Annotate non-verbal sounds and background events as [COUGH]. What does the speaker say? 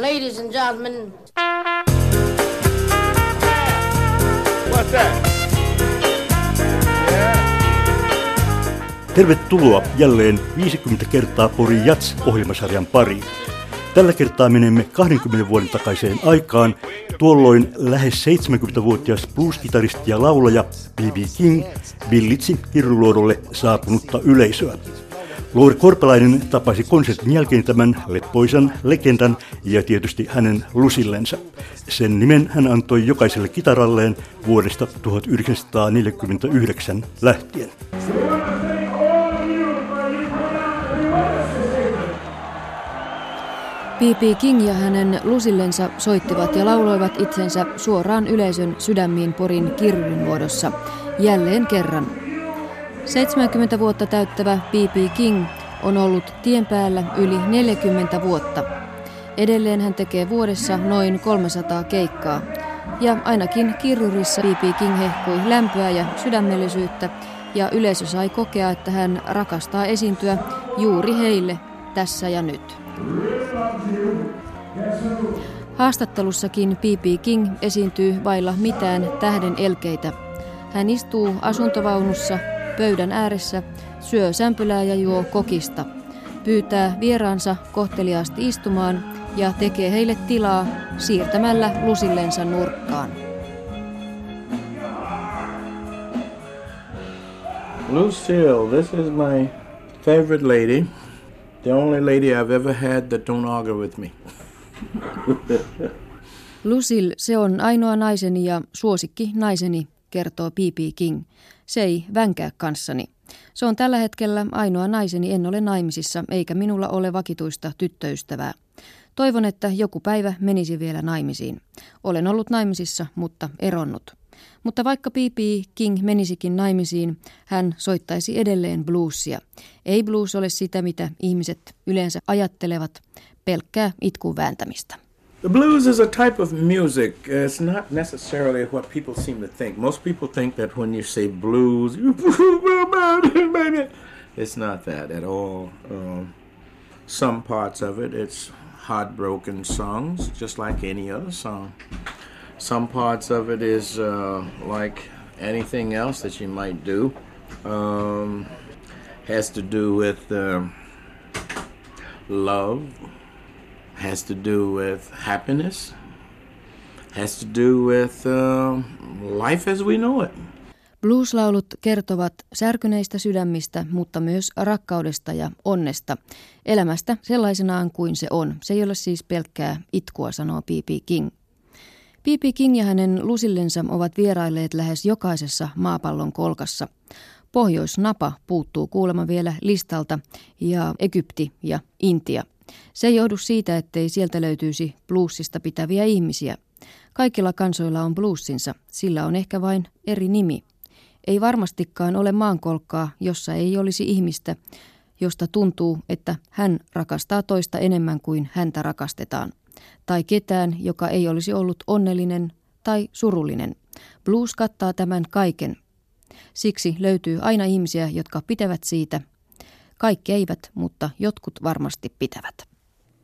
Ladies and gentlemen. What's that? Yeah. Tervetuloa jälleen 50 kertaa Pori Jats-ohjelmasarjan pariin. Tällä kertaa menemme 20 vuoden takaiseen aikaan. Tuolloin lähes 70-vuotias blues-kitaristi ja laulaja B.B. King villitsi hirruluodolle saapunutta yleisöä. Luuri Korpelainen tapasi konsertin jälkeen tämän leppoisan legendan ja tietysti hänen lusillensa. Sen nimen hän antoi jokaiselle kitaralleen vuodesta 1949 lähtien. B.B. King ja hänen lusillensa soittivat ja lauloivat itsensä suoraan yleisön sydämiin Porin kirjun muodossa jälleen kerran. 70 vuotta täyttävä B.B. King on ollut tien päällä yli 40 vuotta. Edelleen hän tekee vuodessa noin 300 keikkaa. Ja ainakin kirjurissa B.B. King hehkui lämpöä ja sydämellisyyttä, ja yleisö sai kokea, että hän rakastaa esiintyä juuri heille tässä ja nyt. Haastattelussakin B.B. King esiintyy vailla mitään tähden elkeitä. Hän istuu asuntovaunussa pöydän ääressä, syö sämpylää ja juo kokista. Pyytää vieraansa kohteliaasti istumaan ja tekee heille tilaa siirtämällä lusillensa nurkkaan. Lucille, this is my favorite lady. The only lady I've ever had that don't argue with me. Lucille, se on ainoa naiseni ja suosikki naiseni, kertoo P.P. King. Se ei vänkää kanssani. Se on tällä hetkellä ainoa naiseni, en ole naimisissa, eikä minulla ole vakituista tyttöystävää. Toivon, että joku päivä menisi vielä naimisiin. Olen ollut naimisissa, mutta eronnut. Mutta vaikka P.P. King menisikin naimisiin, hän soittaisi edelleen bluesia. Ei blues ole sitä, mitä ihmiset yleensä ajattelevat, pelkkää itkun vääntämistä. The blues is a type of music. It's not necessarily what people seem to think. Most people think that when you say blues, [LAUGHS] it's not that at all. Um, some parts of it, it's heartbroken songs, just like any other song. Some parts of it is uh, like anything else that you might do. Um, has to do with uh, love, has to do with happiness, has to do with uh, life as we know it. Blueslaulut kertovat särkyneistä sydämistä, mutta myös rakkaudesta ja onnesta. Elämästä sellaisenaan kuin se on. Se ei ole siis pelkkää itkua, sanoo P.P. King. P.P. King ja hänen lusillensa ovat vierailleet lähes jokaisessa maapallon kolkassa. Pohjoisnapa puuttuu kuulemma vielä listalta ja Egypti ja Intia. Se ei johdu siitä, ettei sieltä löytyisi bluesista pitäviä ihmisiä. Kaikilla kansoilla on bluesinsa, sillä on ehkä vain eri nimi. Ei varmastikaan ole maankolkkaa, jossa ei olisi ihmistä, josta tuntuu, että hän rakastaa toista enemmän kuin häntä rakastetaan. Tai ketään, joka ei olisi ollut onnellinen tai surullinen. Blues kattaa tämän kaiken. Siksi löytyy aina ihmisiä, jotka pitävät siitä. Kaikki eivät, mutta jotkut varmasti pitävät.